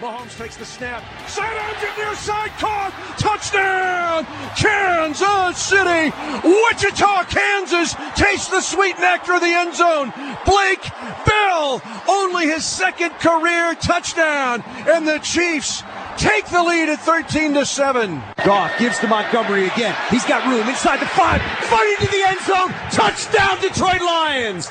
Mahomes takes the snap. Sidearms it near side caught. Touchdown! Kansas City! Wichita, Kansas taste the sweet nectar of the end zone. Blake Bell, only his second career touchdown. And the Chiefs take the lead at 13 to 7. Goff gives to Montgomery again. He's got room inside the five. Fight into the end zone. Touchdown, Detroit Lions.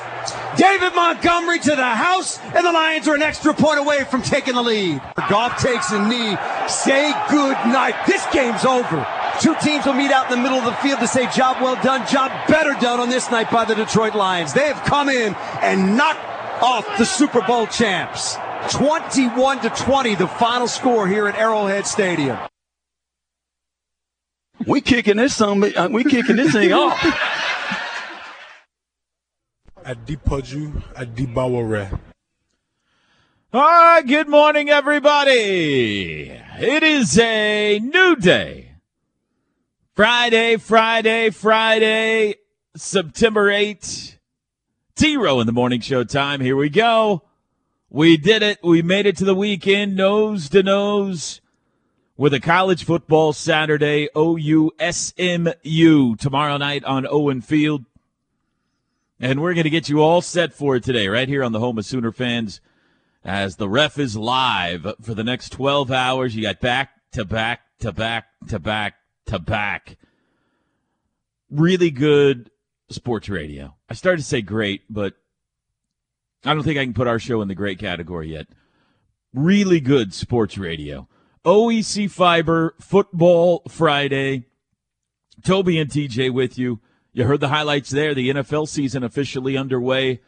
David Montgomery to the house, and the Lions are an extra point away from taking the lead. Goff takes a knee. Say good night. This game's over. Two teams will meet out in the middle of the field to say job well done, job better done on this night by the Detroit Lions. They have come in and knocked off the Super Bowl champs. 21 to 20, the final score here at Arrowhead Stadium. We kicking this song, uh, we kicking this thing off. Adipaju Adibaware. All right, good morning, everybody. It is a new day. Friday, Friday, Friday, September 8th. T Row in the morning show time. Here we go. We did it. We made it to the weekend, nose to nose with a college football Saturday, OU SMU tomorrow night on Owen Field. And we're going to get you all set for it today, right here on the home of Sooner fans, as the ref is live for the next 12 hours. You got back to back to back to back to back. Really good sports radio. I started to say great, but I don't think I can put our show in the great category yet. Really good sports radio. OEC Fiber Football Friday. Toby and TJ with you. You heard the highlights there. The NFL season officially underway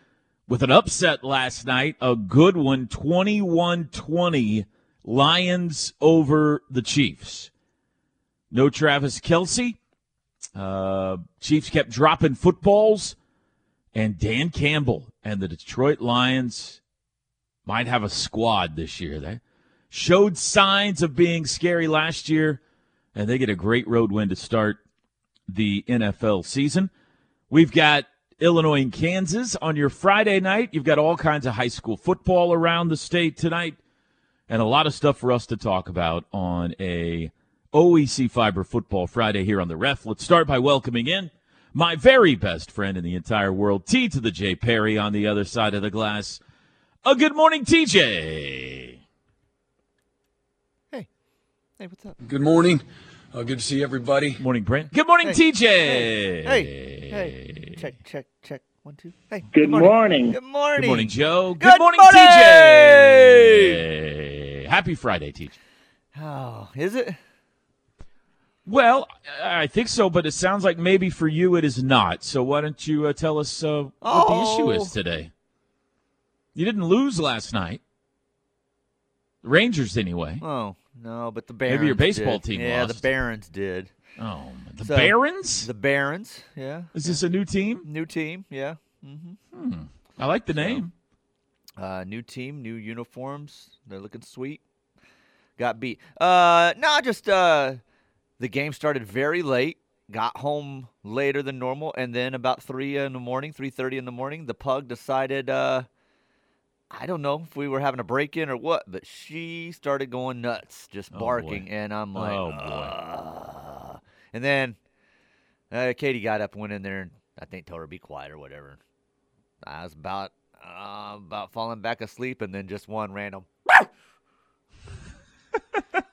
with an upset last night. A good one, 21 20. Lions over the Chiefs. No Travis Kelce. Uh, Chiefs kept dropping footballs. And Dan Campbell and the Detroit Lions might have a squad this year. They showed signs of being scary last year, and they get a great road win to start the NFL season. We've got Illinois and Kansas on your Friday night. You've got all kinds of high school football around the state tonight, and a lot of stuff for us to talk about on a OEC Fiber Football Friday here on the Ref. Let's start by welcoming in my very best friend in the entire world, T to the J Perry on the other side of the glass. A good morning, TJ. Hey, hey, what's up? Good morning. Uh, good to see everybody. Morning, Brent. Good morning, Hey. TJ. Hey, hey, hey, check, check, check. One, two. Hey. Good morning. Good morning. Good morning, Joe. Good morning, morning! TJ. Happy Friday, TJ. Oh, is it? Well, I think so, but it sounds like maybe for you it is not. So why don't you uh, tell us uh, what the issue Oh. is today? You didn't lose last night. The Rangers, anyway. Oh no, but the Barons. Maybe your baseball did. team Yeah, lost. the Barons did. Oh, the So, Barons. The Barons. Yeah. is this a new team? New team. Yeah. Mm-hmm. I like the name. Uh, new team, new uniforms. They're looking sweet. Got beat. Uh, no, just uh, the game started very late. Got home later than normal, and then about three in the morning, three thirty in the morning, the pug decided. Uh, I don't know if we were having a break in or what, but she started going nuts, just Oh, barking, boy. and I'm like, Oh, boy. And then uh, Katie got up, went in there, and I think told her to be quiet or whatever. I was about uh, about falling back asleep, and then just one random.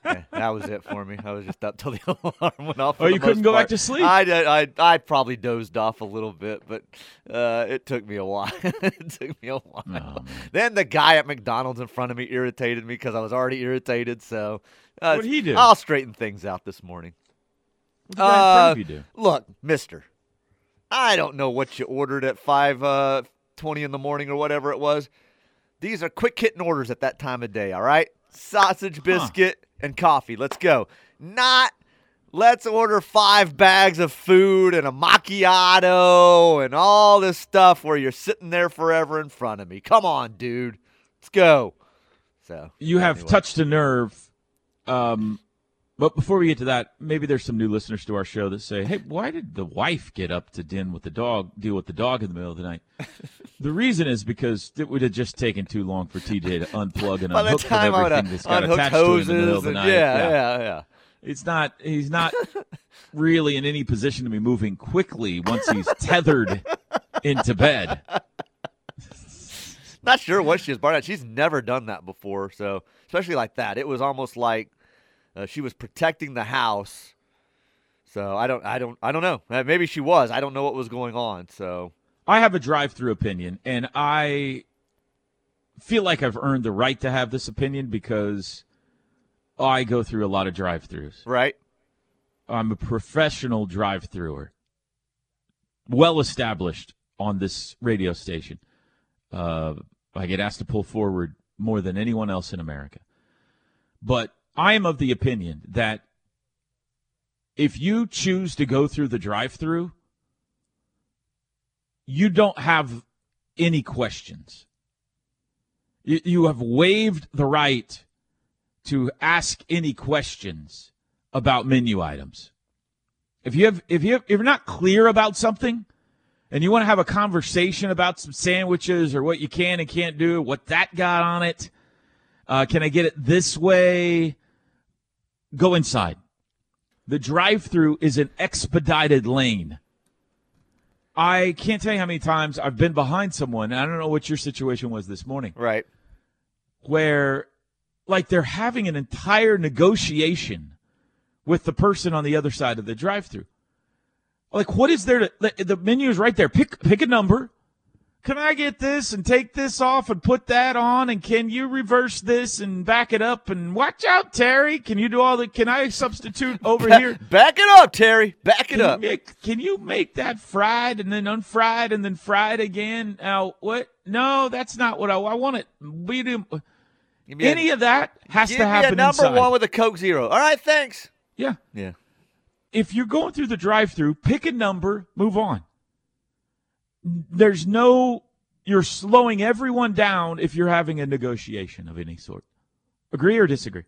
Yeah, that was it for me. I was just up till the alarm went off. Oh, you couldn't go back to sleep? I did. I I probably dozed off a little bit, but uh, it took me a while. it took me a while. Oh, then the guy at McDonald's in front of me irritated me because I was already irritated. So uh, What'd he do? I'll straighten things out this morning. What did the guy in front Uh, you do? Look, Mister, I don't know what you ordered at five uh, twenty in the morning or whatever it was. These are quick hitting orders at that time of day. All right, sausage biscuit and coffee. Let's go. Not let's order five bags of food and a macchiato and all this stuff where you're sitting there forever in front of me. Come on, dude. Let's go. So You have touched a nerve. Um, but before we get to that, maybe there's some new listeners to our show that say, "Hey, why did the wife get up to din with the dog, deal with the dog in the middle of the night?" the reason is because it would have just taken too long for TJ to unplug and unhook from everything that's got attached to it in the middle hoses of the night. yeah, yeah, yeah. It's not. He's not really in any position to be moving quickly once he's tethered into bed. Not sure what she was barred at. She's never done that before, so especially like that, it was almost like uh, she was protecting the house. So I don't, I don't, I don't know. Uh, Maybe she was. I don't know what was going on. So I have a drive-through opinion, and I feel like I've earned the right to have this opinion because I go through a lot of drive-throughs. right, I'm a professional drive-througher, well established on this radio station. Uh, I get asked to pull forward more than anyone else in America. But I am of the opinion that if you choose to go through the drive-through, you don't have any questions. You, you have waived the right to ask any questions about menu items. If you have, if you have, if you're not clear about something, and you want to have a conversation about some sandwiches or what you can and can't do, what that got on it, uh, can I get it this way? Go inside. The drive-through is an expedited lane. I can't tell you how many times I've been behind someone. And I don't know what your situation was this morning right. where like they're having an entire negotiation with the person on the other side of the drive-through. Like what is there to the- the menu is right there. Pick pick a number. Can I get this and take this off and put that on and can you reverse this and back it up and watch out Terry, can you do all the can I substitute over here? Back it up, Terry. Back it Can you, up. make, can you make that fried and then unfried and then fried again? Now, what? No, that's not what I, I want. It medium. Me a- Any of that has give to me happen a number inside. one with a Coke Zero. All right, thanks. yeah. Yeah. If you're going through the drive-through, pick a number, move on. There's no. You're slowing everyone down if you're having a negotiation of any sort. Agree or disagree?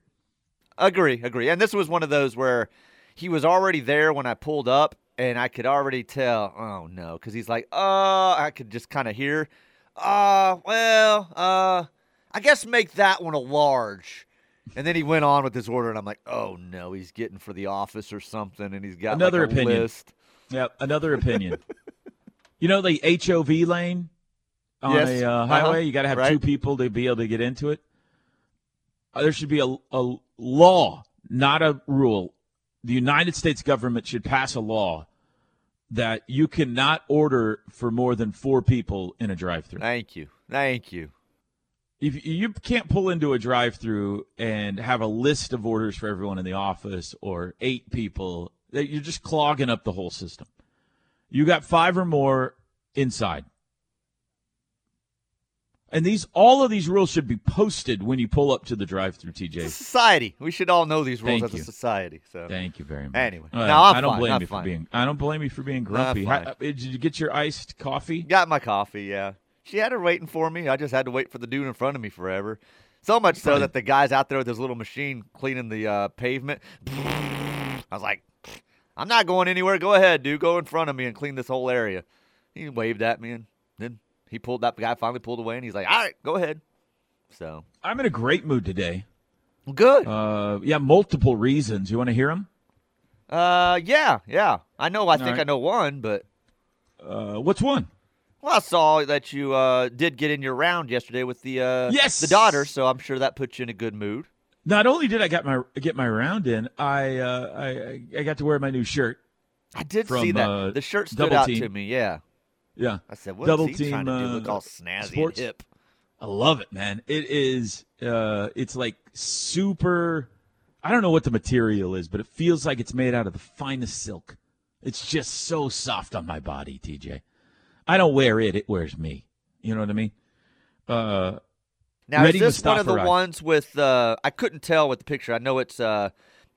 Agree, agree. And this was one of those where he was already there when I pulled up, and I could already tell. Oh no, because he's like, uh, I could just kind of hear. Uh, well, uh, I guess make that one a large. And then he went on with his order, and I'm like, oh no, he's getting for the office or something, and he's got Another like, opinion. list. Yep. Another opinion. you know the HOV lane on Yes. a uh, Uh-huh. highway. You got to have two people to be able to get into it. Uh, there should be a, a law, not a rule. The United States government should pass a law that you cannot order for more than four people in a drive-through. Thank you, thank you. If you can't pull into a drive-through and have a list of orders for everyone in the office or eight people, you're just clogging up the whole system. You got five or more inside. And these all of these rules should be posted when you pull up to the drive-through, It's TJ. society. We should all know these rules Thank as you. a society. So Thank you very much. Anyway, Well, no, I'm I don't fine, blame I'm you for being. I don't blame you for being grumpy. fine. How- did you get your iced coffee? Got my coffee, yeah. She had her waiting for me. I just had to wait for the dude in front of me forever. So much so that the guy's out there with his little machine cleaning the uh, pavement. I was like, I'm not going anywhere. Go ahead, dude. Go in front of me and clean this whole area. He waved at me, and then he pulled that guy finally pulled away, and he's like, All right, go ahead. So I'm in a great mood today. good. Uh, yeah, multiple reasons. You want to hear them? Uh, yeah, yeah. I know. I think right. I know one, but Uh, what's one? well, I saw that you uh, did get in your round yesterday with the uh, Yes! the daughter, so I'm sure that puts you in a good mood. Not only did I get my get my round in, I uh, I I got to wear my new shirt. I did From, see that. uh, the shirt stood out Team. to me. Yeah. Yeah, I said, "What Double is he trying to Team, do? Look uh, all snazzy sports. and hip." I love it, man. It is. Uh, it's like super. I don't know what the material is, but it feels like it's made out of the finest silk. It's just so soft on my body, TJ. I don't wear it; it wears me. You know what I mean? Uh, Now Ready is this one of the ones with? Uh, I couldn't tell with the picture. I know it's uh,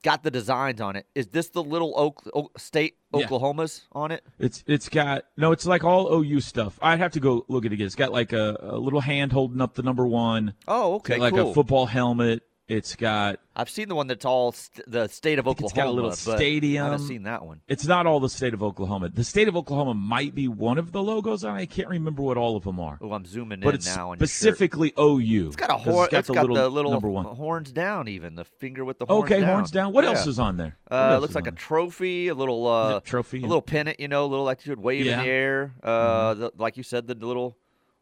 got the designs on it. Is this the little Oak, Oak State Yeah. Oklahomas on it? It's it's got no. It's like all OU stuff. I'd have to go look at it again. It's got like a, a little hand holding up the number one. Oh, okay, like cool. a football helmet. It's got. I've seen the one that's all st- the state of Oklahoma. it's got a little stadium. I haven't seen that one. It's not all the state of Oklahoma. The state of Oklahoma might be one of the logos. and I can't remember what all of them are. Oh, I'm zooming But in it's now specifically OU. It's got a horn. It's got, the, little the little number one. horns down, even the finger with the horns Okay, down. horns down. What else is on there? Uh, it looks like a trophy, a little uh, trophy, a little pennant, you know, a little like you would wave Yeah. Mm-hmm. in the air. Uh, the, like you said, the little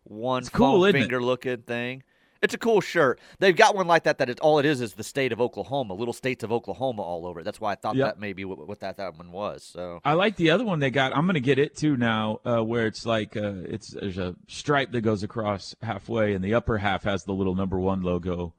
one It's cool, it? finger looking thing. It's a cool shirt. They've got one like that. That it, all it is is the state of Oklahoma, little states of Oklahoma all over it. That's why I thought Yep. that maybe what, what that that one was. So I like the other one they got. I'm gonna get it too now, uh, where it's like uh, it's there's a stripe that goes across halfway, and the upper half has the little number one logo.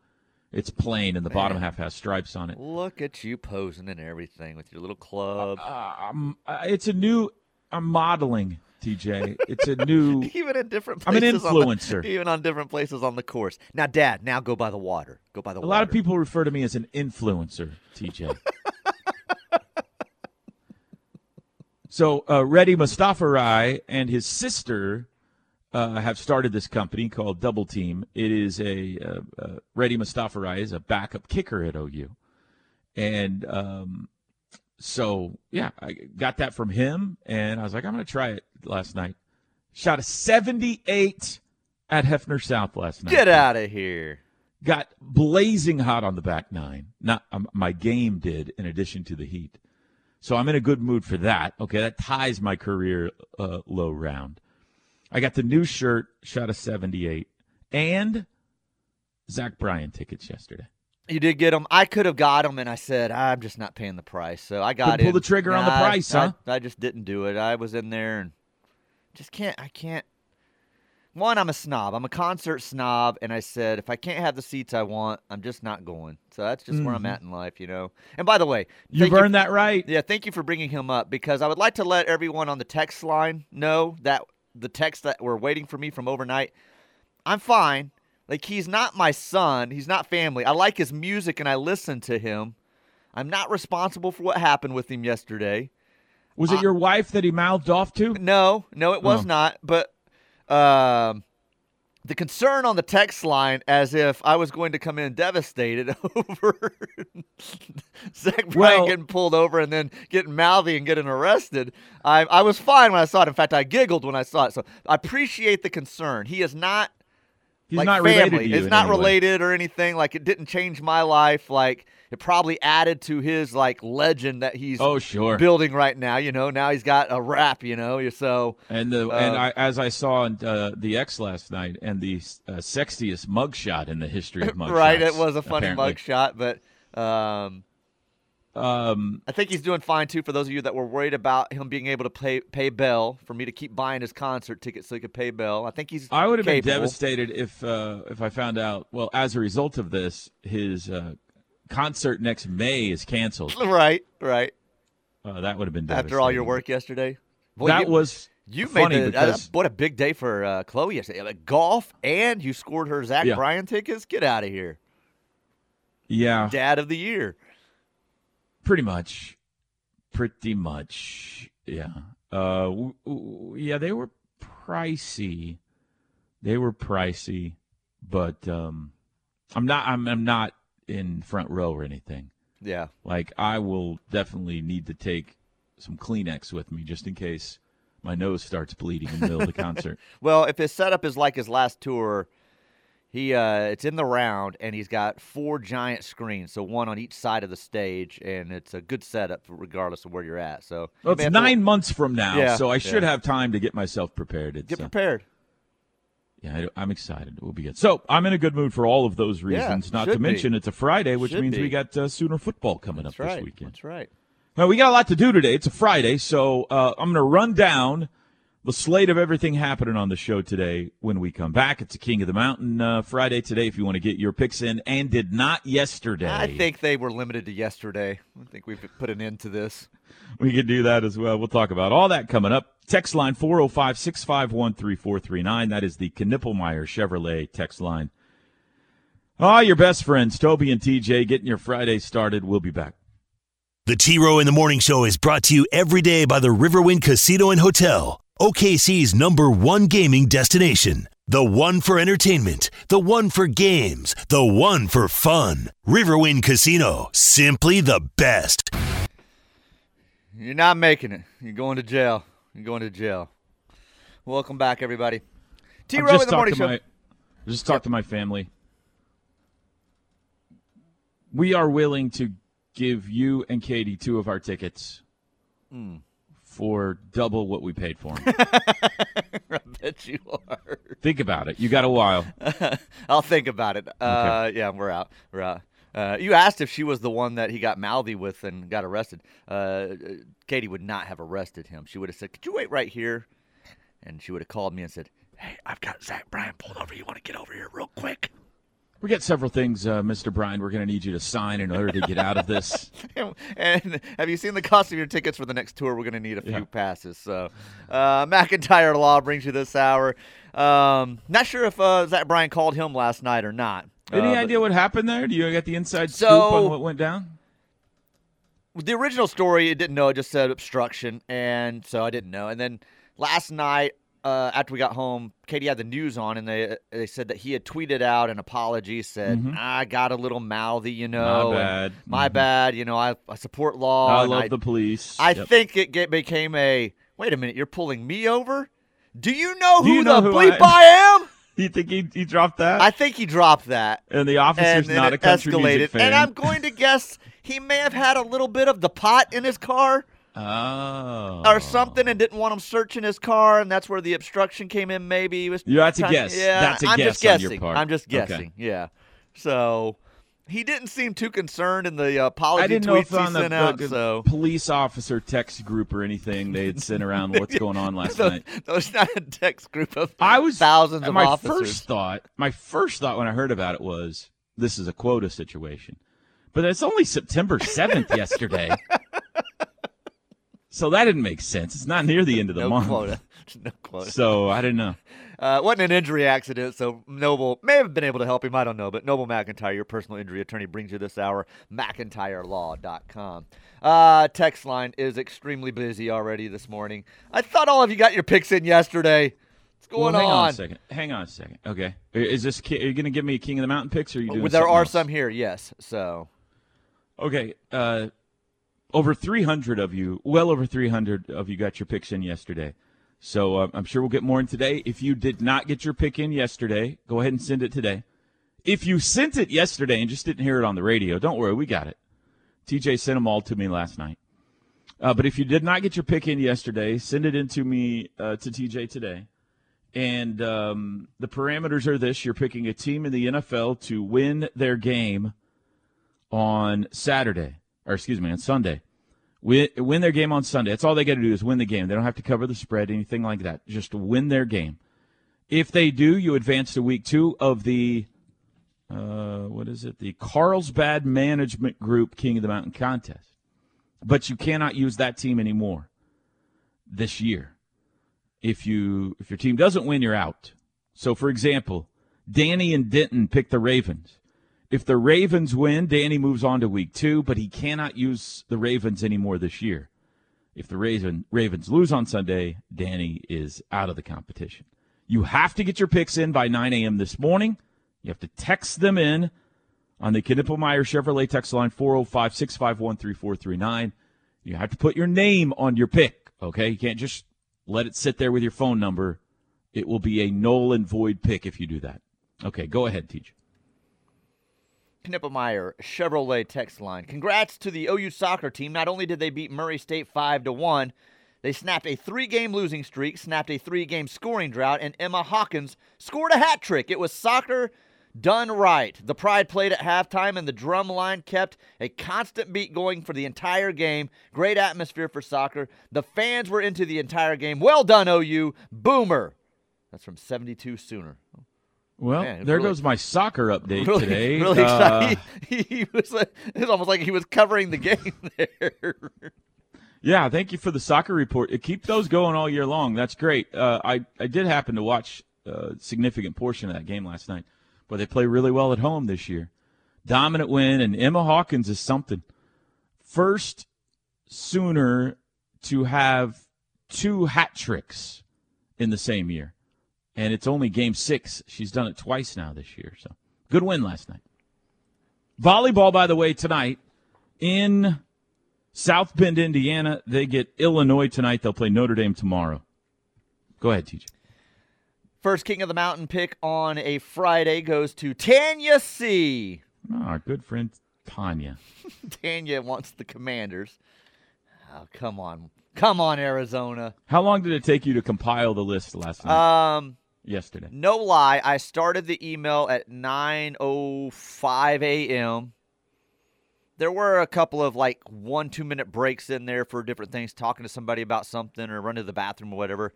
It's plain, and the bottom half has stripes on it. look at you posing and everything with your little club. Uh, I'm, uh, it's a new. I'm modeling, TJ. It's a new. even in different I'm an on the- influencer. even on different places on the course. Now, Dad, now go by the water. Go by the water. A water. lot of people refer to me as an influencer, TJ. so, uh, Reddy Mustafa Rai and his sister uh, have started this company called Double Team. It is a uh, uh, Reddy Mustafa Rai is a backup kicker at OU, and um, so yeah, I got that from him, and I was like, I'm going to try it last night. Shot a 78 at Hefner South last night Get out of here. got blazing hot on the back nine. Not um, my game did, in addition to the heat. So I'm in a good mood for that. Okay, that ties my career uh, low round. I got the new shirt, shot a 78, and Zach Bryan tickets yesterday. You did get them. I could have got them, and I said I'm just not paying the price. So I got Couldn't pull the trigger on the I- price, I, huh? I just didn't do it. I was in there and just can't. I can't. One, I'm a snob. I'm a concert snob, and I said if I can't have the seats I want, I'm just not going. So that's just where I'm mm-hmm. at in life, you know. And by the way, You've you earned that right. Yeah, thank you for bringing him up because I would like to let everyone on the text line know that the text that were waiting for me from overnight, I'm fine. Like he's not my son, he's not family. I like his music and I listen to him. I'm not responsible for what happened with him yesterday. Was it your wife that he mouthed off to? No, no, it was Oh. not. But um, the concern on the text line, as if I was going to come in devastated over Zach Bryan Well- getting pulled over and then getting mouthy and getting arrested. I, I was fine when I saw it. In fact, I giggled when I saw it. So I appreciate the concern. He is not He's like not family. related to it's not any way. related or anything. Like it didn't change my life. Like it probably added to his like legend that he's Oh, sure. building right now. You know, now he's got a rap. You know, so And the and Uh, I, as I saw in uh, the X last night, and the uh, sexiest mugshot in the history of mugshots. right, it was a funny apparently. mugshot, but um, Um, I think he's doing fine too. For those of you that were worried about him being able to pay pay Bell for me to keep buying his concert tickets so he could pay Bell, I think he's. I would have been devastated if uh, if I found out. Well, as a result of this, his uh, concert next May is canceled. Right, right. Uh, that would have been devastating. After all your work yesterday, Boy, that you, was you funny made because what a big day for uh, Chloe yesterday. Like, golf and you scored her Zach Yeah. Bryan tickets. Get out of here, yeah, Dad of the year. Pretty much, pretty much, yeah. Uh, w- w- yeah, they were pricey. They were pricey, but um, I'm not. I'm, I'm not in front row or anything. Yeah, Like I will definitely need to take some Kleenex with me just in case my nose starts bleeding in the middle of the concert. Well, if his setup is like his last tour, he uh, it's in the round and he's got four giant screens, so one on each side of the stage, and it's a good setup regardless of where you're at. So Well, it's have to nine months from now, Yeah, so I should yeah. have time to get myself prepared. It's, get uh, prepared. Yeah, I, am excited. It will be good. So I'm in a good mood for all of those reasons. Yeah, not to mention be. it's a Friday, which Should means be. we got uh, Sooner football coming That's up right. this weekend. That's right. Well, we got a lot to do today. It's a Friday, so uh, I'm going to run down the slate of everything happening on the show today when we come back. It's a King of the Mountain uh, Friday today if you want to get your picks in, and did not yesterday. I think they were limited to yesterday. I think we've put an end to this. we could do that as well. We'll talk about all that coming up. Text line 405 651 3439. That is the Knippelmeyer Chevrolet text line. Ah, your best friends, Toby and TJ, getting your Friday started. We'll be back. The T Row in the Morning Show is brought to you every day by the Riverwind Casino and Hotel, OKC's number one gaming destination. The one for entertainment, the one for games, the one for fun. Riverwind Casino, simply the best. You're not making it. You're going to jail. You're going to jail. Welcome back, everybody. T I've Row in the morning show. my just talked to my family. We are willing to give you and Katie two of our tickets Hmm. For double what we paid for 'em. I bet you are. Think about it. You got a while. I'll think about it. Uh, Yeah, we're out. We're out. Uh, you asked if she was the one that he got mouthy with and got arrested. Uh, Katie would not have arrested him. She would have said, "Could you wait right here?" And she would have called me and said, "Hey, I've got Zach Bryan pulled over. You want to get over here real quick?" We got several things, uh, Mr. Bryan. We're going to need you to sign in order to get out of this. and have you seen the cost of your tickets for the next tour? We're going to need a few Yeah. passes. So, uh, McIntyre Law brings you this hour. Um, not sure if uh, Zach Bryan called him last night or not. Any Uh, but- idea what happened there? Do you get the inside scoop on what went down? the original story it didn't know it just said obstruction and so i didn't know and then last night uh, after we got home katie had the news on and they they said that he had tweeted out an apology said i got a little mouthy you know Mm-hmm. My bad. my Mhm. bad you know i, I support law I love I, the police. I Yep. think it get, became a wait a minute you're pulling me over do you know Do who you know the who bleep I- I am You think he, he dropped that? i think he dropped that and the officer's and not a country escalated music fan. and i'm going to guess he may have had a little bit of the pot in his car oh. or something and didn't want him searching his car, and that's where the obstruction came in. Maybe he was. Yeah, that's a guess. Yeah, That's a I'm guess just on guessing. your part. I'm just Okay. guessing. Yeah. So he didn't seem too concerned in the uh, apology I didn't know if he on the, out. the so police officer text group or anything they had sent around what's going on last so, night. so it's not a text group of I was thousands of my officers. first thought. My first thought when I heard about it was this is a quota situation, but it's only September seventh yesterday, so that didn't make sense. It's not near the end of the no month, quota. No quota. so I didn't know. Uh, wasn't an injury accident, so Noble may have been able to help him. I don't know. But Noble McIntyre, your personal injury attorney, brings you this hour. McIntyreLaw.com. Uh, text line is extremely busy already this morning. I thought all of you got your picks in yesterday. What's going well, hang on? on? a second. Hang on a second. Okay, is this are you going to give me a King of the Mountain picks? Or are you doing Well, there are else? some here, yes. So Okay, uh, over 300 of you, well over 300 of you got your picks in yesterday. So uh, I'm sure we'll get more in today. If you did not get your pick in yesterday, go ahead and send it today. If you sent it yesterday and just didn't hear it on the radio, don't worry, we got it. TJ sent them all to me last night. Uh, but if you did not get your pick in yesterday, send it in to me uh, to TJ today. And um, the parameters are this: you're picking a team in the NFL to win their game on Saturday, or excuse me, on Sunday. Win, win their game on Sunday. That's all they got to do is win the game. They don't have to cover the spread, anything like that. Just win their game. If they do, you advance to week two of the, uh, what is it? The Carlsbad Management Group King of the Mountain contest. But you cannot use that team anymore this year. If you if your team doesn't win, you're out. So, for example, Danny and Denton pick the Ravens. If the Ravens win, Danny moves on to week two, but he cannot use the Ravens anymore this year. If the Raven, Ravens lose on Sunday, Danny is out of the competition. You have to get your picks in by 9 a.m. this morning. You have to text them in on the Knippelmeyer Chevrolet text line 405 651 3439. You have to put your name on your pick, okay? You can't just let it sit there with your phone number. It will be a null and void pick if you do that. Okay, go ahead, teach. Knippelmeyer Chevrolet text line. Congrats to the OU soccer team. Not only did they beat Murray State five to one, They snapped a three game losing streak, snapped a three game scoring drought, and Emma Hawkins scored a hat trick. It was soccer done right. The Pride played at halftime, and the drum line kept a constant beat going for the entire game. Great atmosphere for soccer. The fans were into the entire game. Well done, OU. Boomer. That's from 72 Sooner. Well, Man, there really- goes my soccer update Really, today. really Uh, excited. He, he was. Like, it's almost like he was covering the game there. Yeah, thank you for the soccer report. Uh, Keep those going all year long. That's great. Uh, I I did happen to watch a significant portion of that game last night, but they play really well at home this year. Dominant win, and Emma Hawkins is something. First Sooner to have two hat tricks in the same year, and it's only game six. She's done it twice now this year. So good win last night. Volleyball, by the way, tonight in South Bend, Indiana. They get Illinois tonight. They'll play Notre Dame tomorrow. Go ahead, TJ. First King of the Mountain pick on a Friday goes to Tanya C. Our good friend Tanya. Tanya wants the Commanders. Oh, come on. Come on, Arizona. How long did it take you to compile the list last night? Um, yesterday. no lie, I started the email at 9:05 a.m. There were a couple of like one, two minute breaks in there for different things, talking to somebody about something or run to the bathroom or whatever.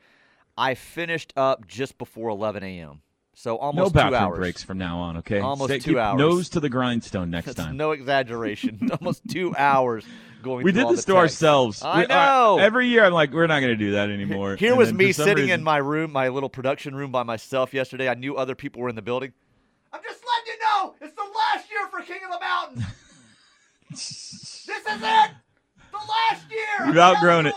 I finished up just before 11 a.m. So No almost two bathroom hours. breaks from now on, okay? Almost Stay- two hours. Nose to the grindstone next That's time. no exaggeration. almost two hours going. we did this to texts. ourselves. I We- know. every year I'm like, we're not going to do that anymore. Here And was me sitting in my room, my little production room by myself yesterday. I knew other people were in the building. I'm just letting you know, it's the last year for King of the Mountain. this is it. The last year. We've outgrown it.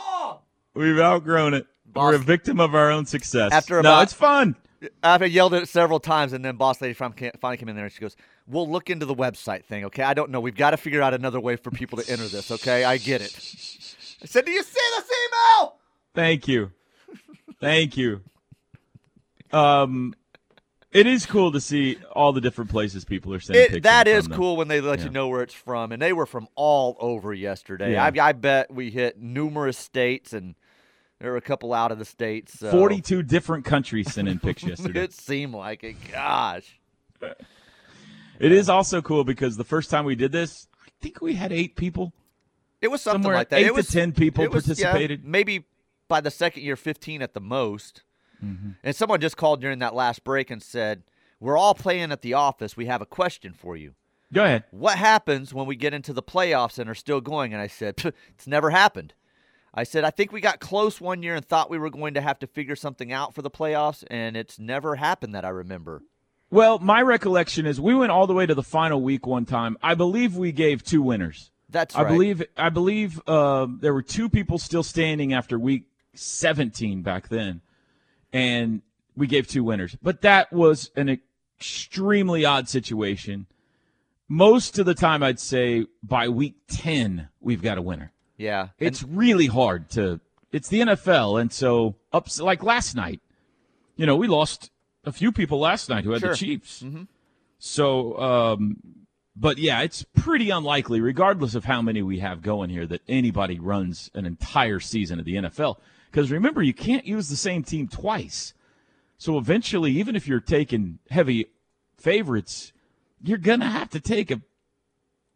We've outgrown it. We're a victim of our own success. After about, no, it's fun. I've yelled at it several times, and then boss lady from finally came in there and she goes, "We'll look into the website thing, okay? I don't know. We've got to figure out another way for people to enter this, okay? I get it." I said, "Do you see this email?" Thank you. Thank you. Um, it is cool to see all the different places people are sending It, pictures. that is cool when they let Yeah. you know where it's from, and they were from all over yesterday. Yeah. I, I bet we hit numerous states, and there were a couple out of the states. So. Forty-two different countries sent in pics yesterday. it seemed like it. Gosh, It is also cool because the first time we did this, I think we had eight people. it was something Somewhere like that. eight it to was, 10 people was, yeah, participated. maybe by the second year, fifteen at the most. Mm-hmm. And someone just called during that last break and said, "We're all playing at the office. We have a question for you." Go ahead. what happens when we get into the playoffs and are still going? And I said, it's never happened. I said, I think we got close one year and thought we were going to have to figure something out for the playoffs, and it's never happened that I remember. Well, my recollection is we went all the way to the final week one time. I believe we gave two winners. That's right. I believe I believe uh, there were two people still standing after week 17 back then, and we gave two winners. But that was an extremely odd situation. Most of the time, I'd say by week 10 we've got a winner. Yeah. It's really hard to. It's the NFL, and so ups like last night. You know, we lost a few people last night who had Sure. the Chiefs. So, um, but yeah, it's pretty unlikely, regardless of how many we have going here, that anybody runs an entire season of the NFL. Because remember, you can't use the same team twice. So eventually, even if you're taking heavy favorites, you're gonna have to take a,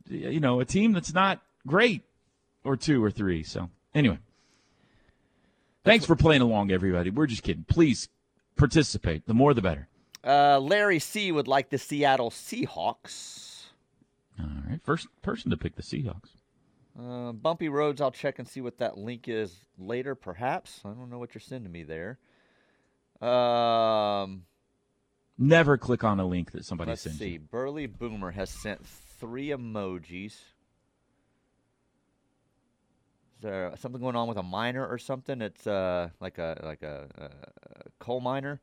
you know, a team that's not great, or two or three. So anyway, thanks for playing along, everybody. We're just kidding. Please participate. The more, the better. uh, Larry C. would like the Seattle Seahawks. All right, first person to pick the Seahawks. Uh, bumpy roads. I'll check and see what that link is later, perhaps. I don't know what you're sending me there. Um, Never click on a link that somebody let's sends see. you. Burley Boomer has sent three emojis. There something going on with a miner or something? It's uh like a like a, a, a coal miner.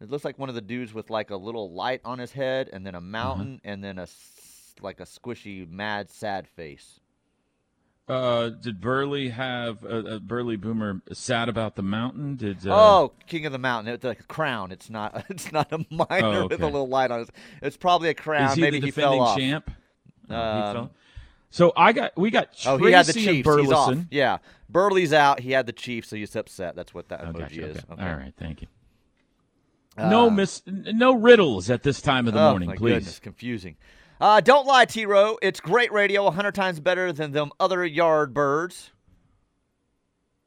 It looks like one of the dudes with like a little light on his head, and then a mountain, and then a like a squishy, mad, sad face. Uh, did Burley have uh, uh, Burley Boomer sad about the mountain? Did uh, oh, King of the Mountain! It's like a crown. It's not. It's not a miner with a Oh, little light on his. It's probably a crown. is he Maybe the he fell defending off. champ? Oh, he Um, fell? So I got we got Tracy Oh, he had the Chiefs. He's off. Yeah, Burley's out. He had the Chiefs, so he's upset. That's what that Oh, emoji gotcha, is. okay. Okay. All right, thank you. no miss, no riddles at this time of the oh, morning, please. Goodness, confusing. Uh, don't lie, T Row. It's great radio, a hundred times better than them other yard birds.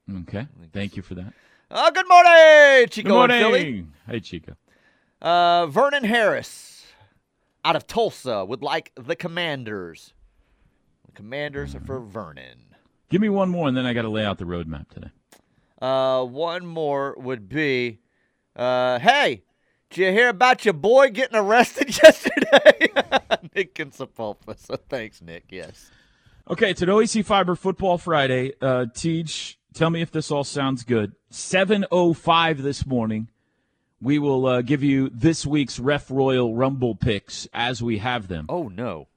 Okay, thank you for that. Uh, good morning, Chico Good morning. Philly. Hey, Chico. Uh, Vernon Harris out of Tulsa would like the Commanders. The Commanders are for Vernon. Give me one more, and then I got to lay out the roadmap today. Uh, one more would be, uh, hey, did you hear about your boy getting arrested yesterday? Nick and Sepulpa. So thanks, Nick. Yes. Okay, it's an OEC Fiber Football Friday. Uh, Teach, tell me if this all sounds good. 7.05 this morning. We will uh, give you this week's Ref Royal Rumble picks as we have them. Oh no.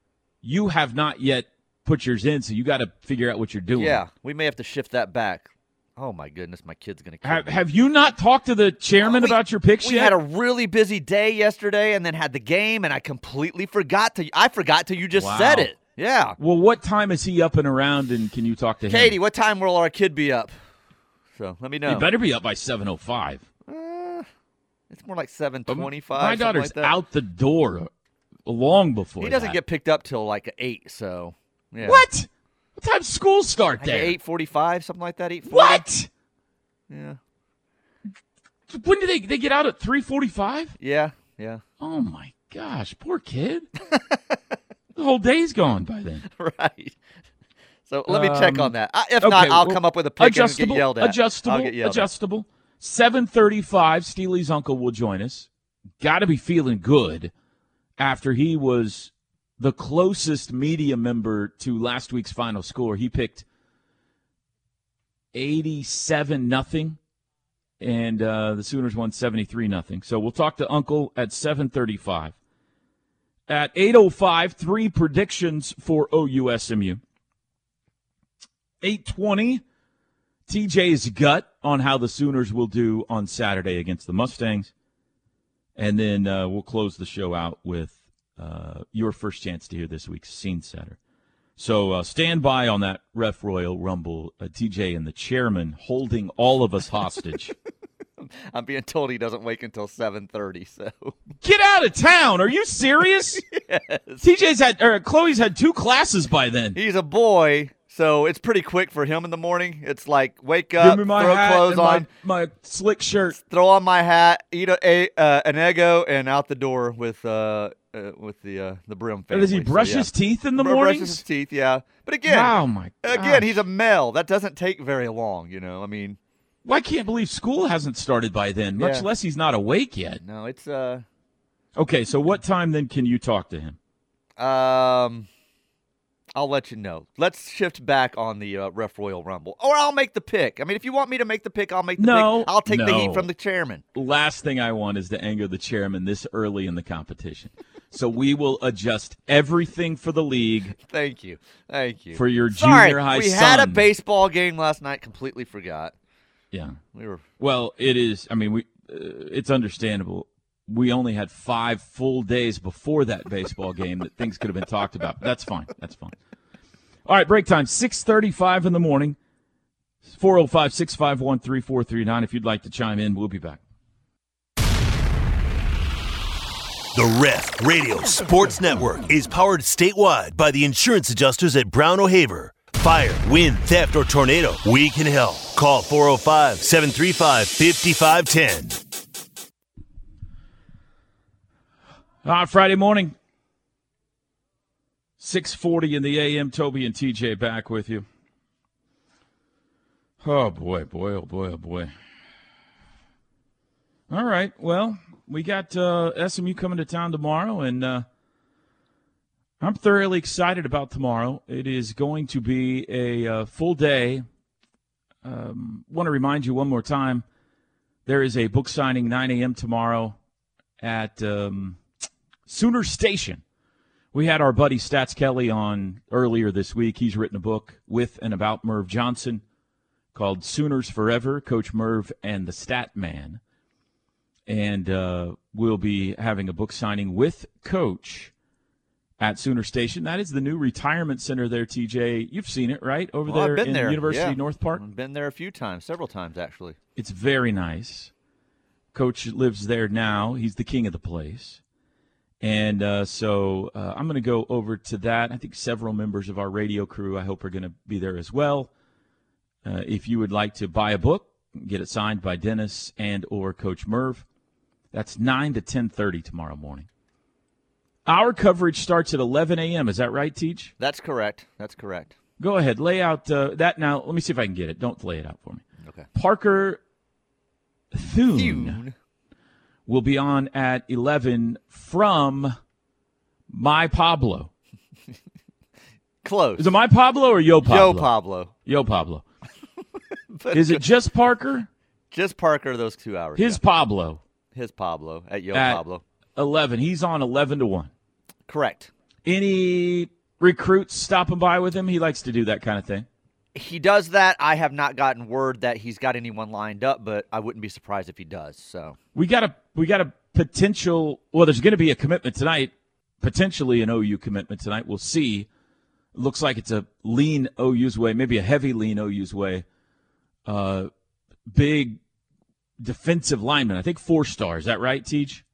You have not yet put yours in, so you got to figure out what you're doing. Yeah, we may have to shift that back. Oh my goodness, my kid's gonna Have, have you not talked to the chairman We- about your picks We yet? had a really busy day yesterday, and then had the game, and I completely forgot to. I forgot till you just said it. Yeah. well, what time is he up and around, and can you talk to him? Katie, what time will our kid be up? So let me know. You better be up by 7.05. Uh, it's more like seven twenty-five. My daughter's like out the door long before He doesn't that. get picked up till like eight. So yeah. What? What time school start I think there? eight forty-five, something like that. Eight forty. What? Yeah. When do they they get out at 3:45? Yeah. Yeah. Oh my gosh, poor kid. the whole day's gone by then. right. So let me check Um, on that. If okay, not, I'll well, come up with a pick and adjustable, get yelled at. Adjustable, I'll get yelled at. adjustable. 7:35 Steely's uncle will join us. Got to be feeling good after he was the closest media member to last week's final score. He picked 87 nothing and uh, the Sooners won 73 nothing. So we'll talk to Uncle at 7:35. At 8:05, three predictions for OUSMU. 8:20, TJ's gut on how the Sooners will do on Saturday against the Mustangs, and then uh, we'll close the show out with uh, your first chance to hear this week's scene setter. So uh, stand by on that Ref Royal Rumble. Uh, TJ and the chairman holding all of us hostage. I'm being told he doesn't wake until seven thirty. So Get out of town! Are you serious? yes. TJ's had or Chloe's had two classes by then. he's a boy, so it's pretty quick for him in the morning. It's like wake up, throw clothes on, my, my slick shirt. throw on my hat, eat a, a uh, an Eggo, and out the door with uh, uh with the uh, the brim family. Does he So, brush yeah. his teeth in the Br- mornings? Brushes his teeth, yeah. But again, Wow, my again, he's a male. That doesn't take very long, you know. I mean, Well, I can't believe school hasn't started by then, much Yeah. less he's not awake yet. no, it's uh, Okay, so what time then can you talk to him? um, I'll let you know. Let's shift back on the uh, Ref Royal Rumble, or I'll make the pick. I mean, if you want me to make the pick, I'll make the No, pick. I'll take the heat from the chairman. Last thing I want is to anger the chairman this early in the competition. So we will adjust everything for the league Thank you, thank you. for your Sorry, junior high we son. had a baseball game last night. Completely forgot. Yeah. We were Well, it is. I mean, we. Uh, it's understandable. We only had five full days before that baseball game that things could have been talked about. But that's fine. That's fine. All right, break time. Six thirty-five in the morning. 405-651-3439 If you'd like to chime in, we'll be back. The Ref Radio Sports Network is powered statewide by the insurance adjusters at Brown O'Haver. Fire, wind, theft, or tornado, we can help. Call 405 735 5510. Uh, Friday morning, 640 in the AM. Toby and TJ back with you. Oh, boy, boy, oh, boy, oh, boy. All right. Well, we got uh, SMU coming to town tomorrow, and uh, I'm thoroughly excited about tomorrow. It is going to be a uh, full day. Um, Want to remind you one more time there is a book signing 9 a.m. tomorrow at. Um, Sooner Station. We had our buddy Stats Kelly on earlier this week. He's written a book with and about Merv Johnson called Sooners Forever Coach Merv and the Stat Man. And uh, we'll be having a book signing with Coach at Sooner Station. That is the new retirement center there, TJ. You've seen it, right? Over Well, there been in there, University yeah. North Park. I've been there a few times, several times actually. It's very nice. Coach lives there now. He's the king of the place. And uh, so uh, I'm going to go over to that. I think several members of our radio crew, I hope, are going to be there as well. Uh, if you would like to buy a book, get it signed by Dennis and or Coach Merv. That's 9 to 10:30 tomorrow morning. Our coverage starts at 11 a.m. Is that right, Teach? That's correct. That's correct. Go ahead, lay out uh, that now. Let me see if I can get it. Don't lay it out for me. Okay. Parker Thune, Thune. will be on at 11 from My Pablo. Close. Is it My Pablo or Yo Pablo? Joe Pablo. Yo Pablo. Is it just Parker? just Parker those two hours? His yeah. Pablo his Pablo at Yo at Pablo. 11. He's on 11 to 1. Correct. Any recruits stopping by with him? He likes to do that kind of thing. He does that. I have not gotten word that he's got anyone lined up, but I wouldn't be surprised if he does. So We got a we got a potential. Well, there's going to be a commitment tonight. Potentially an OU commitment tonight. We'll see. Looks like it's a lean OU's way, maybe a heavy lean OU's way. Uh, big defensive lineman. I think four stars. Is that right, Teach?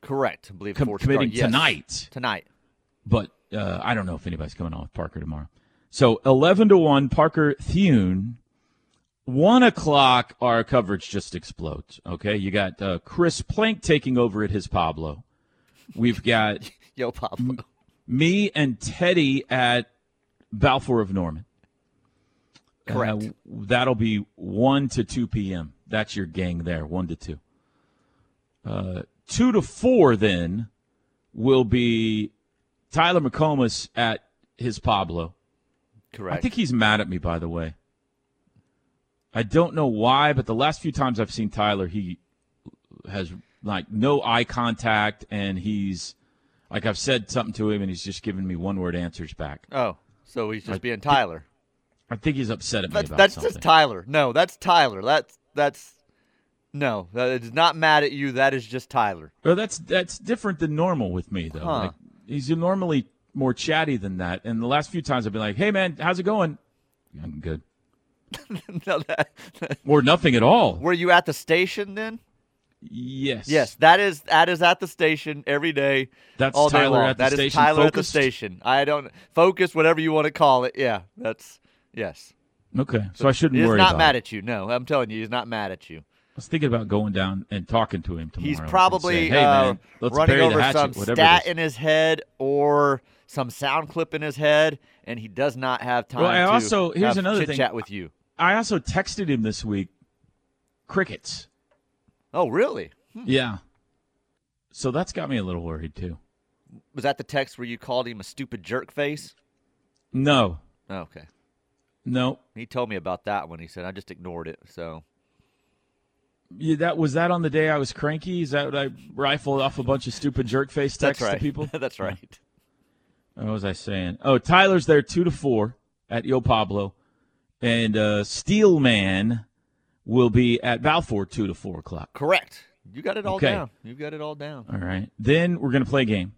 correct. I believe Com- four committing star- yes. tonight. Tonight. But uh, I don't know if anybody's coming on with Parker tomorrow. So eleven to one, Parker Thune. One o'clock, our coverage just explodes. Okay, you got uh, Chris Plank taking over at his Pablo. We've got Yo Pablo. me and Teddy at Balfour of Norman. Correct. Uh, that'll be 1 to 2 p.m. That's your gang there, 1 to 2. Uh, 2 to 4 then will be Tyler McComas at his Pablo. Correct. I think he's mad at me, by the way. I don't know why, but the last few times I've seen Tyler, he has like no eye contact, and he's like I've said something to him, and he's just giving me one word answers back. oh, so he's just I being Tyler. I think he's upset at me That's about that's something. just Tyler. No, that's Tyler. That's that's no. That is not mad at you. That is just Tyler. Well, that's that's different than normal with me, though. Huh. Like, he's normally more chatty than that. And the last few times I've been like, "Hey, man, how's it going?" I'm good, no, that, or nothing at all. were you at the station then? Yes, Yes, that is that is at the station every day. That's all day Tyler long. at the That is station, Tyler at the station. I don't focus, whatever you want to call it. Yeah, that's yes. Okay, so I shouldn't worry. He's worry not about mad it. at you. No, I'm telling you, he's not mad at you. I was thinking about going down and talking to him tomorrow. He's and probably saying, hey, uh, man, let's running bury the over hatchet, some whatever stat is. in his head or some sound clip in his head, and he does not have time Well, I to also- here's have another thing. chat with you. I also texted him this week. Crickets. Oh, really? Yeah. So that's got me a little worried too. Was that the text where you called him a stupid jerk face? No, Oh, okay. No. He told me about that one. He said I just ignored it. So Yeah, that was that on the day I was cranky. Is that what I rifled off a bunch of stupid jerk face texts right. to people? that's right. What was I saying? Oh, Tyler's there two to four at Yo Pablo, and uh, Steelman will be at Balfour two to four o'clock. Correct. You got it all Okay. down. You've got it all down. All right. Then we're going to play a game,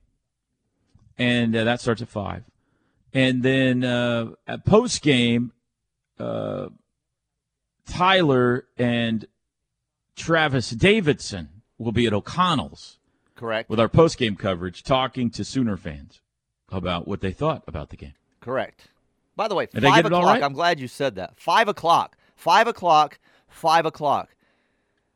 and uh, that starts at five. And then uh, at post game, uh, Tyler and Travis Davidson will be at O'Connell's Correct. with our post game coverage, talking to Sooner fans about what they thought about the game. Correct. By the way, Did five get it all o'clock. right? I'm glad you said that. Five o'clock. Five o'clock. Five o'clock.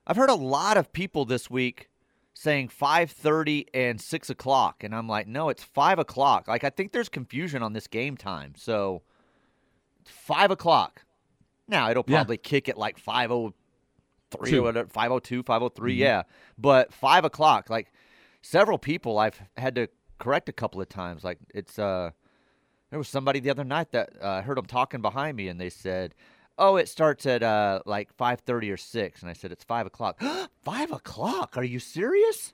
I've heard a lot of people this week saying five thirty and six o'clock, and I'm like, no, it's five o'clock. Like I think there's confusion on this game time, so five o'clock. Now it'll Yeah. probably kick at like five oh three or whatever, five oh two, five oh three, Mm-hmm. yeah. But five o'clock, like several people I've had to correct a couple of times. Like it's uh there was somebody the other night that uh, I heard them talking behind me, and they said, "Oh, it starts at uh, like five thirty or 6. and I said, "It's five o'clock." five o'clock? Are you serious?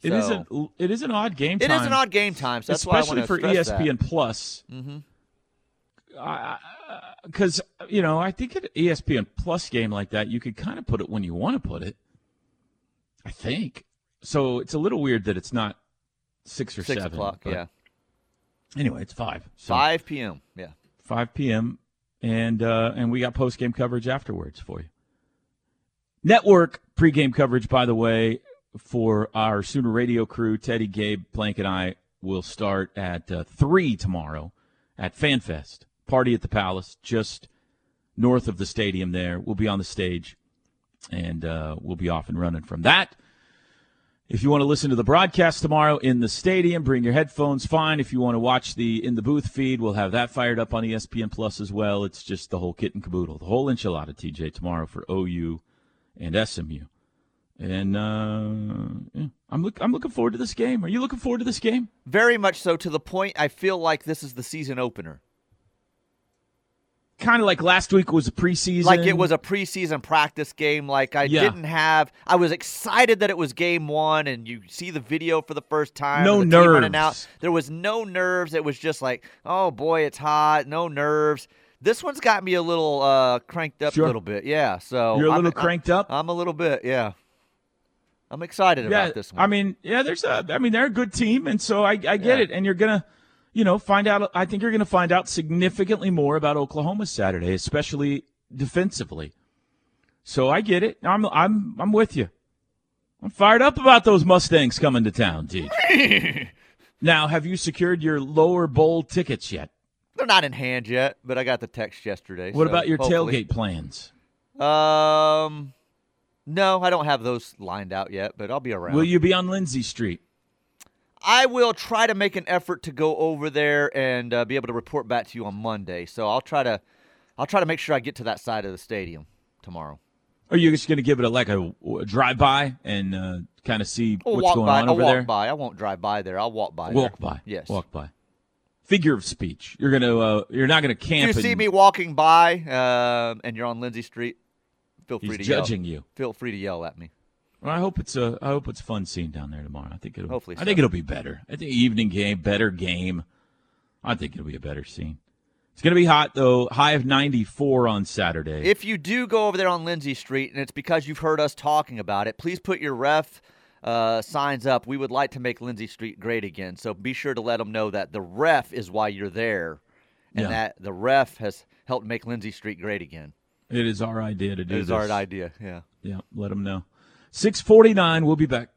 It is an it is an odd game time. It is an odd game time, so that's why I especially for ESPN Plus. Mhm. Because you know, I think an ESPN Plus game like that, you could kind of put it when you want to put it. I think so. It's a little weird that it's not six or Six seven. o'clock. Yeah. Anyway, it's five. So 5 p.m. Yeah. 5 p.m. and uh, and we got post game coverage afterwards for you. Network pregame coverage, by the way, for our Sooner Radio crew, Teddy, Gabe, Plank, and I will start at uh, three tomorrow at FanFest party at the Palace, just north of the stadium. There, we'll be on the stage, and uh, we'll be off and running from that. If you want to listen to the broadcast tomorrow in the stadium, bring your headphones. Fine. If you want to watch the in the booth feed, we'll have that fired up on ESPN Plus as well. It's just the whole kit and caboodle, the whole enchilada. TJ tomorrow for OU and SMU, and uh, yeah, I'm look I'm looking forward to this game. Are you looking forward to this game? Very much so to the point I feel like this is the season opener. Kind of like last week was a preseason. Like it was a preseason practice game. Like I Yeah. didn't have. I was excited that it was game one, and you see the video for the first time. No the team out. nerves. There was no nerves. It was just like, oh boy, it's hot. No nerves. This one's got me a little uh, cranked up Sure. a little bit. Yeah. So You're a I'm- little I'm- cranked up? I'm a little bit. Yeah. I'm excited yeah, about this one. I mean, yeah, there's a. I mean, they're a good team, and so I, I get Yeah. it. And you're gonna, you know, find out. I think you're gonna find out significantly more about Oklahoma Saturday, especially defensively. So I get it. I'm, I'm, I'm with you. I'm fired up about those Mustangs coming to town, Teach. now, have you secured your lower bowl tickets yet? They're not in hand yet, but I got the text yesterday. What so about your hopefully- tailgate plans? Um, no, I don't have those lined out yet, but I'll be around. Will you be on Lindsay Street? I will try to make an effort to go over there and uh, be able to report back to you on Monday. So I'll try to, I'll try to make sure I get to that side of the stadium tomorrow. Are you just going to give it a like a, a drive by and uh, kind of see I'll what's going by. on I'll over walk there? by. I won't drive by there. I'll walk by. Walk there. by. Yes. Walk by. Figure of speech. You're gonna. Uh, you're not gonna If camp. you see and me walking by um, and you're on Lindsay Street, feel free to judging yell. you. Feel free to yell at me. Well, I hope it's a. I hope it's a fun scene down there tomorrow. I think it'll. Hopefully I think it'll be better. I think evening game, better game. I think it'll be a better scene. It's gonna be hot though. High of 94 on Saturday. If you do go over there on Lindsay Street and it's because you've heard us talking about it, please put your ref uh, signs up. We would like to make Lindsay Street great again. So be sure to let them know that the ref is why you're there and Yeah. that the ref has helped make Lindsay Street great again. it is our idea to do It is this. our idea. Yeah. Yeah, let them know. 649. We'll be back.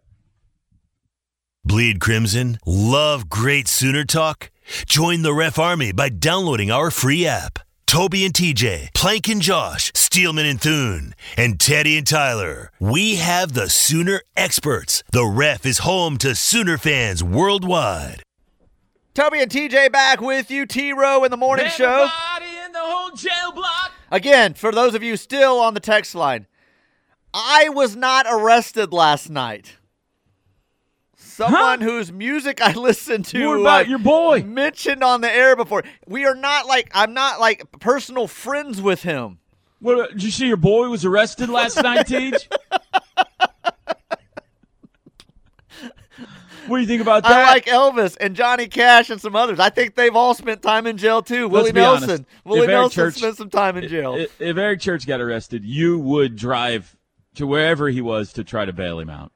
Bleed Crimson? Love great Sooner talk? Join the Ref Army by downloading our free app. Toby and TJ, Plank and Josh, Steelman and Thune, and Teddy and Tyler. We have the Sooner experts. The Ref is home to Sooner fans worldwide. Toby and TJ back with you. T Row in the morning show. In the whole jail block. Again, for those of you still on the text line, I was not arrested last night. Someone whose music I listened to. What about I've your boy? Mentioned on the air before. We are not like, I'm not like personal friends with him. What? Did you see your boy was arrested last night, Teach? What do you think about that? I like Elvis and Johnny Cash and some others. I think they've all spent time in jail too. Let's Willie honest. Nelson. If Willie Nelson Church- spent some time in jail. if, if Eric Church got arrested, you would drive to wherever he was to try to bail him out.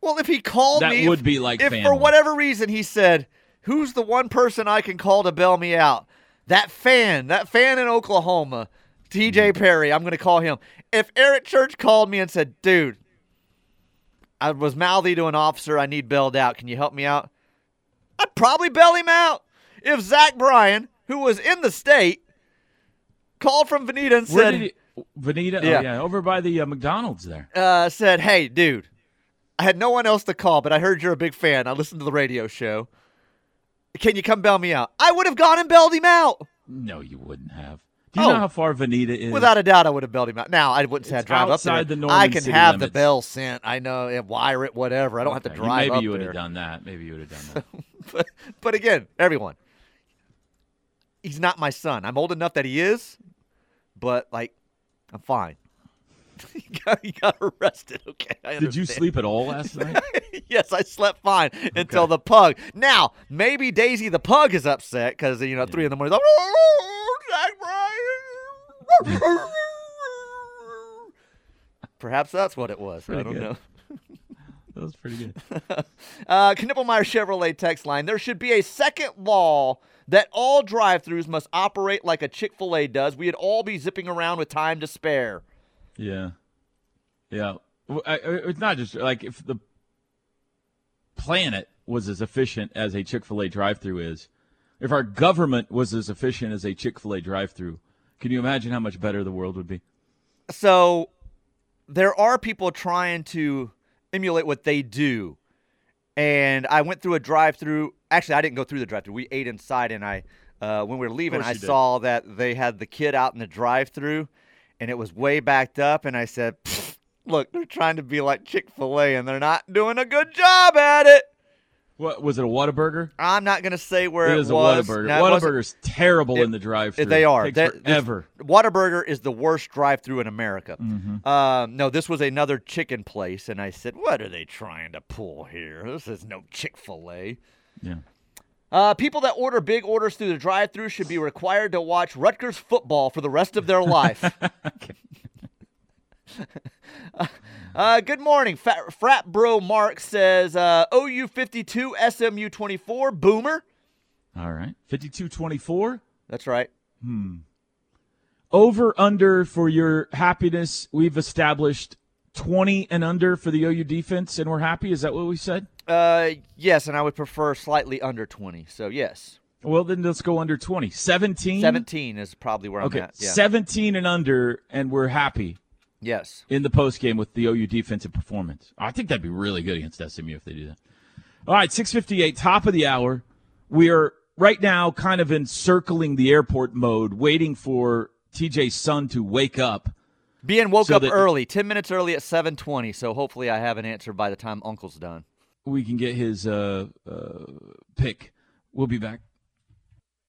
Well, if he called me That me, would if- be like if for whatever reason he said, "Who's the one person I can call to bail me out?" That fan, that fan in Oklahoma, T.J. Mm-hmm. Perry. I'm going to call him. If Eric Church called me and said, "Dude, I was mouthy to an officer. I need bailed out. Can you help me out?" I'd probably bail him out. If Zach Bryan, who was in the state, called from Vinita and said? Vinita? Yeah. Oh, yeah, over by the uh, McDonald's there. uh, said, "Hey, dude, I had no one else to call, but I heard you're a big fan. I listened to the radio show. Can you come bail me out?" I would have gone and bailed him out. No, you wouldn't have. Do you Oh. know how far Vinita is? Without a doubt, I would have bailed him out. Now, I wouldn't say I drive up outside there. the Norman I can have the bell sent. I know, and wire it, whatever. I don't have Okay, to you- drive Maybe up you would there. have done that. Maybe you would have done that. but, but again, everyone, he's not my son. I'm old enough that he is, but like, I'm fine. you, got, got arrested. Okay, I Did you sleep at all last night? yes, I slept fine until the pug. Now, maybe Daisy the pug is upset because you know three in the morning. Like, "Oh, Zach Bryan." Perhaps that's what it was. I don't good. know. That was pretty good. Uh, Knippelmier Chevrolet text line. There should be a second law that all drive-throughs must operate like a Chick-fil-A does. We'd all be zipping around with time to spare. Yeah, yeah. Well, I- I- It's not just like if the planet was as efficient as a Chick Fil A drive-through is. If our government was as efficient as a Chick Fil A drive-through, can you imagine how much better the world would be? So there are people trying to emulate what they do. And I went through a drive-through. Actually, I didn't go through the drive-through. We ate inside, and I, uh, when we were leaving, I did. saw that they had the kid out in the drive-through, and it was way backed up. And I said, "Look, they're trying to be like Chick-fil-A, and they're not doing a good job at it." What was it? A Whataburger? I'm not gonna say where It it, is a was. Whataburger. No, it Whataburger's terrible it- in the drive-through. They are. Takes That- this- Whataburger is the worst drive-through in America. Mm-hmm. Um, no, this was another chicken place, and I said, "What are they trying to pull here? This is no Chick Fil A." Yeah. Uh, people that order big orders through the drive-through should be required to watch Rutgers football for the rest of their life. uh, good morning, Fat, frat bro. Mark says uh, OU 52, SMU 24. Boomer. All right. Fifty-two twenty-four. That's right. Over under for your happiness. We've established twenty and under for the OU defense, and we're happy. Is that what we said? Uh, yes, and I would prefer slightly under 20. So yes, Well, then let's go under 20. 17? 17 is probably where Okay, I'm at. Yeah. 17 and under, and we're happy Yes. in the post game with the OU defensive performance. I think that'd be really good against SMU if they do that. All right, 658, top of the hour. We are right now kind of in circling the airport mode, waiting for TJ's son to wake up. Being woke So up early, 10 minutes early at 7:20. So hopefully I have an answer by the time Uncle's done. We can get his uh, uh, pick. We'll be back.